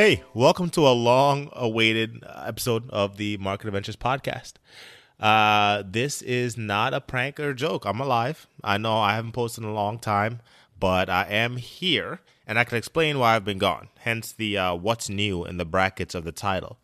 Hey, welcome to a long awaited episode of the Market Adventures podcast. Uh, this is not a prank or joke. I'm alive. I know I haven't posted in a long time, but I am here and I can explain why I've been gone. Hence the uh, what's new in the brackets of the title.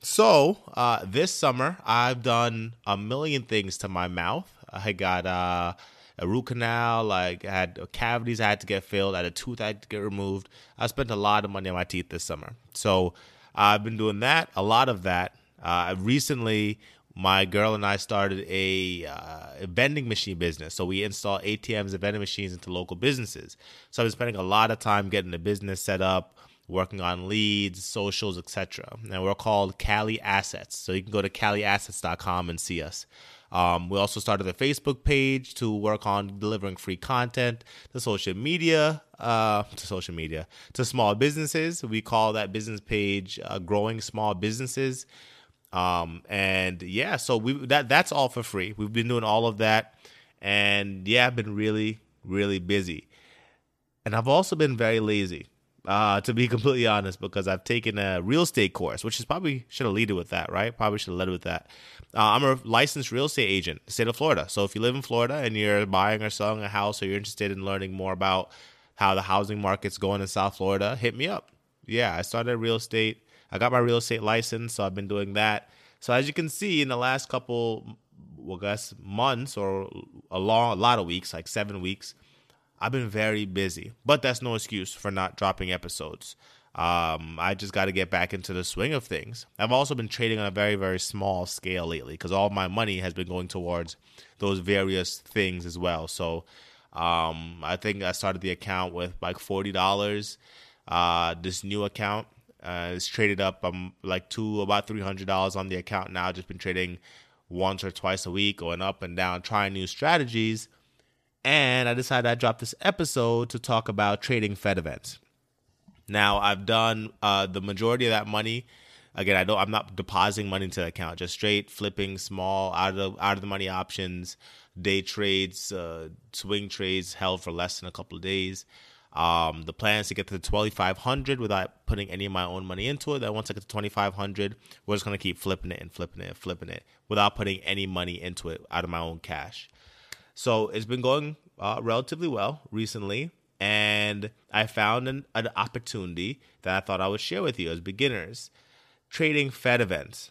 So, uh, this summer, I've done a million things to my mouth. I got uh, a root canal, like I had cavities I had to get filled, I had a tooth I had to get removed. I spent a lot of money on my teeth this summer. So I've been doing that, a lot of that. Uh, recently, my girl and I started a, uh, a, vending machine business. So we install ATMs and vending machines into local businesses. So I've been spending a lot of time getting the business set up, working on leads, socials, etc. And we're called Cali Assets. So you can go to caliassets.com and see us. Um, we also started a Facebook page to work on delivering free content to social media, uh, to social media, to small businesses. We call that business page uh, "Growing Small Businesses." Um, and yeah, so we that that's all for free. We've been doing all of that, and yeah, I've been really really busy, and I've also been very lazy uh, to be completely honest, because I've taken a real estate course, which is probably should have led with that, right? Probably should have led with that. Uh, I'm a licensed real estate agent, state of Florida. So if you live in Florida and you're buying or selling a house, or you're interested in learning more about how the housing market's going in South Florida, hit me up. Yeah, I started real estate. I got my real estate license, so I've been doing that. So as you can see, in the last couple, well, I guess months or a long, a lot of weeks, like seven weeks I've been very busy, but that's no excuse for not dropping episodes. Um, I just got to get back into the swing of things. I've also been trading on a very, very small scale lately because all my money has been going towards those various things as well. So um, I think I started the account with like forty dollars. Uh, this new account uh, is traded up um, like to about three hundred dollars on the account now. Just been trading once or twice a week, going up and down, trying new strategies and I decided I'd drop this episode to talk about trading Fed events. Now, I've done uh, the majority of that money. Again, I don't. I'm not depositing money into the account. Just straight flipping small out of the, out of the money options, day trades, uh, swing trades held for less than a couple of days. Um, the plan is to get to the 2500 without putting any of my own money into it. Then once I get to 2500, we're just gonna keep flipping it and flipping it and flipping it without putting any money into it out of my own cash. So it's been going uh, relatively well recently, and I found an, an opportunity that I thought I would share with you as beginners trading Fed events.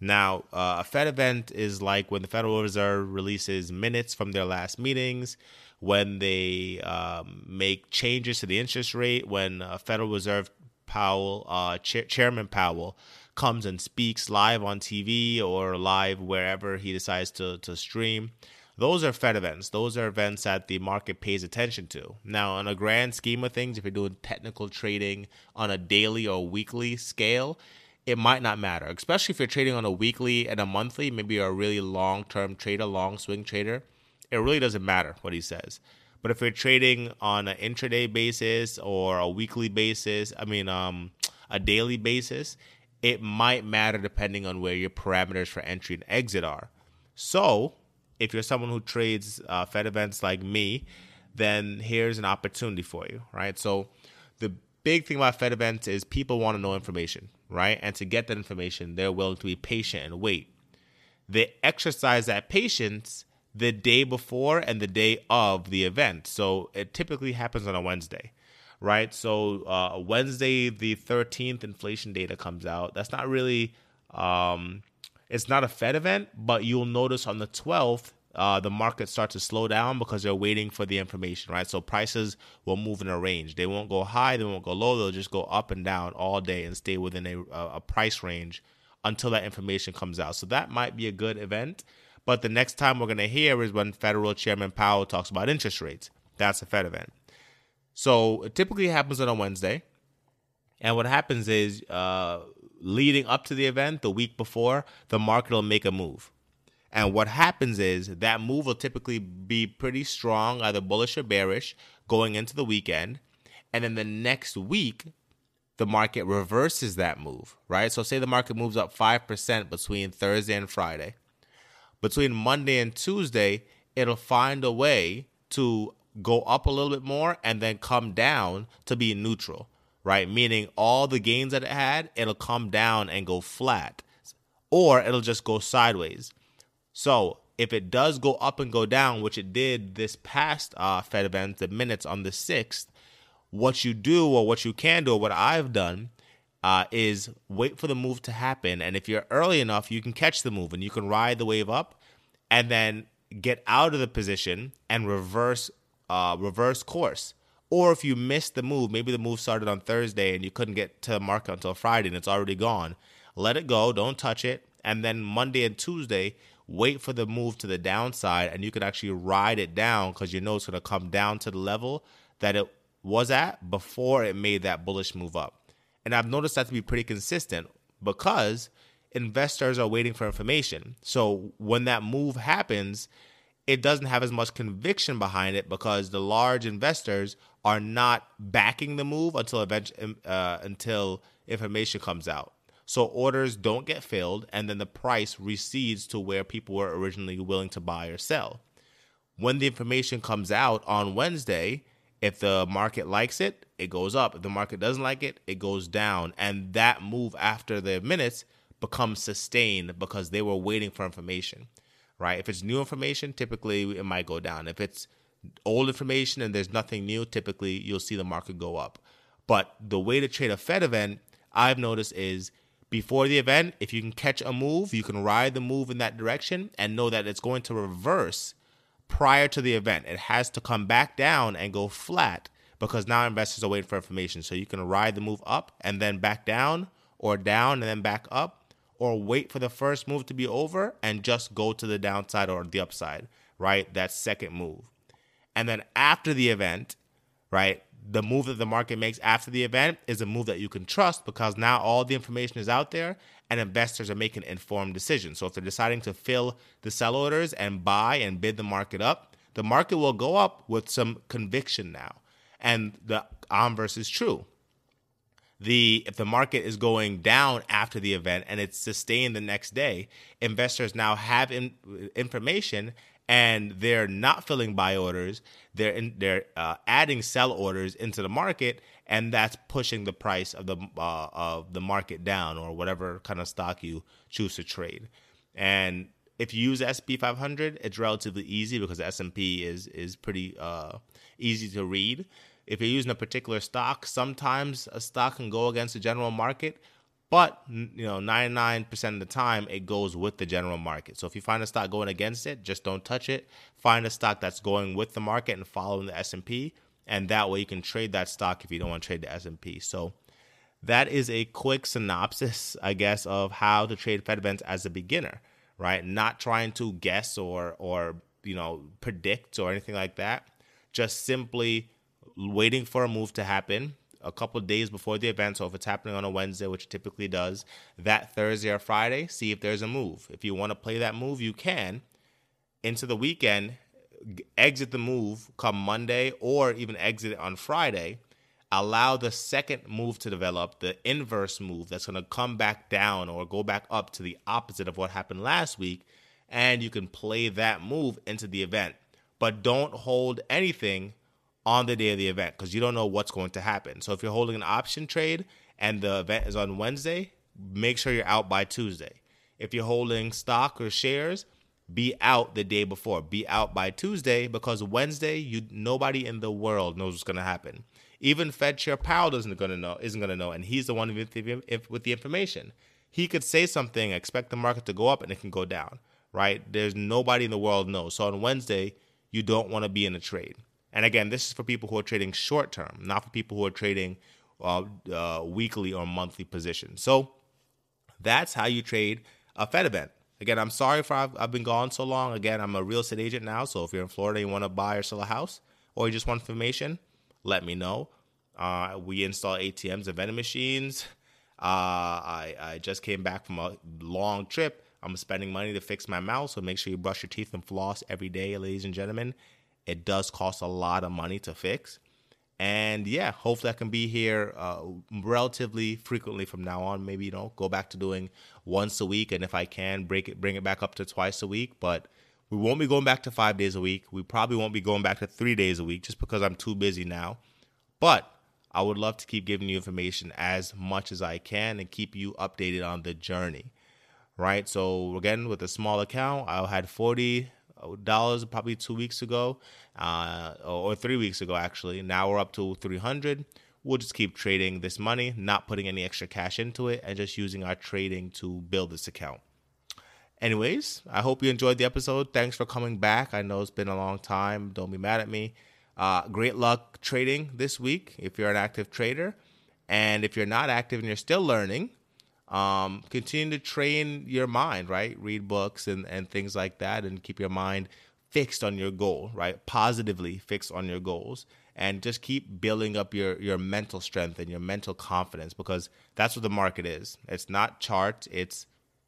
Now, uh, a Fed event is like when the Federal Reserve releases minutes from their last meetings, when they um, make changes to the interest rate, when uh, Federal Reserve Powell, uh, Chairman Powell, comes and speaks live on TV or live wherever he decides to, to stream. Those are Fed events. Those are events that the market pays attention to. Now, on a grand scheme of things, if you're doing technical trading on a daily or weekly scale, it might not matter, especially if you're trading on a weekly and a monthly. Maybe you're a really long term trader, long swing trader. It really doesn't matter what he says. But if you're trading on an intraday basis or a weekly basis, I mean, um, a daily basis, it might matter depending on where your parameters for entry and exit are. So, if you're someone who trades uh, Fed events like me, then here's an opportunity for you, right? So, the big thing about Fed events is people want to know information right? And to get that information, they're willing to be patient and wait. They exercise that patience the day before and the day of the event. So it typically happens on a Wednesday, right? So uh, Wednesday, the 13th, inflation data comes out. That's not really, um, it's not a Fed event, but you'll notice on the 12th, uh, the market starts to slow down because they're waiting for the information, right? So prices will move in a range. They won't go high, they won't go low. They'll just go up and down all day and stay within a, a price range until that information comes out. So that might be a good event. But the next time we're going to hear is when Federal Chairman Powell talks about interest rates. That's a Fed event. So it typically happens on a Wednesday. And what happens is, uh, leading up to the event, the week before, the market will make a move. And what happens is that move will typically be pretty strong, either bullish or bearish, going into the weekend. And then the next week, the market reverses that move, right? So, say the market moves up 5% between Thursday and Friday. Between Monday and Tuesday, it'll find a way to go up a little bit more and then come down to be neutral, right? Meaning all the gains that it had, it'll come down and go flat, or it'll just go sideways. So if it does go up and go down, which it did this past uh, Fed event, the minutes on the 6th, what you do or what you can do or what I've done uh, is wait for the move to happen. And if you're early enough, you can catch the move and you can ride the wave up and then get out of the position and reverse uh, reverse course. Or if you missed the move, maybe the move started on Thursday and you couldn't get to the market until Friday and it's already gone. Let it go, don't touch it, and then Monday and Tuesday, wait for the move to the downside, and you can actually ride it down because you know it's going to come down to the level that it was at before it made that bullish move up. And I've noticed that to be pretty consistent because investors are waiting for information. So when that move happens, it doesn't have as much conviction behind it because the large investors are not backing the move until event, uh, until information comes out. So orders don't get filled, and then the price recedes to where people were originally willing to buy or sell. When the information comes out on Wednesday, if the market likes it, it goes up. If the market doesn't like it, it goes down. And that move after the minutes becomes sustained because they were waiting for information right? If it's new information, typically it might go down. If it's old information and there's nothing new, typically you'll see the market go up. But the way to trade a Fed event, I've noticed is before the event, if you can catch a move, you can ride the move in that direction and know that it's going to reverse prior to the event. It has to come back down and go flat because now investors are waiting for information. So you can ride the move up and then back down or down and then back up or wait for the first move to be over and just go to the downside or the upside, right? That second move. And then after the event, right, the move that the market makes after the event is a move that you can trust because now all the information is out there and investors are making informed decisions. So if they're deciding to fill the sell orders and buy and bid the market up, the market will go up with some conviction now. And the converse is true the if the market is going down after the event and it's sustained the next day, investors now have in, information and they're not filling buy orders. They're in, they're uh, adding sell orders into the market, and that's pushing the price of the uh, of the market down or whatever kind of stock you choose to trade. And if you use SP 500, it's relatively easy because the S&P is is pretty uh, easy to read if you're using a particular stock, sometimes a stock can go against the general market, but you know, 99% of the time it goes with the general market. So if you find a stock going against it, just don't touch it. Find a stock that's going with the market and following the S&P, and that way you can trade that stock if you don't want to trade the S&P. So that is a quick synopsis, I guess, of how to trade Fed events as a beginner, right? Not trying to guess or or you know predict or anything like that. Just simply waiting for a move to happen a couple days before the event. So if it's happening on a Wednesday, which it typically does, that Thursday or Friday, see if there's a move. If you want to play that move, you can. Into the weekend, exit the move come Monday or even exit it on Friday. Allow the second move to develop, the inverse move that's going to come back down or go back up to the opposite of what happened last week. And you can play that move into the event. But don't hold anything on the day of the event because you don't know what's going to happen. So if you're holding an option trade and the event is on Wednesday, make sure you're out by Tuesday. If you're holding stock or shares, be out the day before. Be out by Tuesday because Wednesday, you nobody in the world knows what's going to happen. Even Fed Chair Powell doesn't going to know, isn't going to know, and he's the one with the, with the information. He could say something, expect the market to go up, and it can go down. Right? There's nobody in the world knows. So on Wednesday, you don't want to be in a trade. And again, this is for people who are trading short term, not for people who are trading uh, uh, weekly or monthly positions. So that's how you trade a Fed event. Again, I'm sorry for I've, I've, been gone so long. Again, I'm a real estate agent now. So if you're in Florida, and you want to buy or sell a house, or you just want information, let me know. Uh, we install ATMs and vending machines. Uh, I, I just came back from a long trip. I'm spending money to fix my mouth, so make sure you brush your teeth and floss every day, ladies and gentlemen. It does cost a lot of money to fix. And yeah, hopefully I can be here uh, relatively frequently from now on. Maybe you know go back to doing once a week, and if I can, break it, bring it back up to twice a week. But we won't be going back to five days a week. We probably won't be going back to three days a week just because I'm too busy now. But I would love to keep giving you information as much as I can and keep you updated on the journey. Right. So again, with a small account, I had forty dollars probably two weeks ago, uh, or three weeks ago actually. Now we're up to three hundred. We'll just keep trading this money, not putting any extra cash into it, and just using our trading to build this account. Anyways, I hope you enjoyed the episode. Thanks for coming back. I know it's been a long time. Don't be mad at me. Uh, great luck trading this week if you're an active trader. And if you're not active and you're still learning, um, continue to train your mind, right? Read books and, and things like that and keep your mind fixed on your goal, right? Positively fixed on your goals. And just keep building up your, your mental strength and your mental confidence because that's what the market is. It's not charts, it's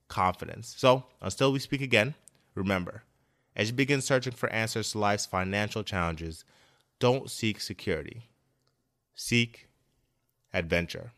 confidence. So until we speak again, remember, as you begin searching for answers to life's financial challenges, don't seek security, seek adventure.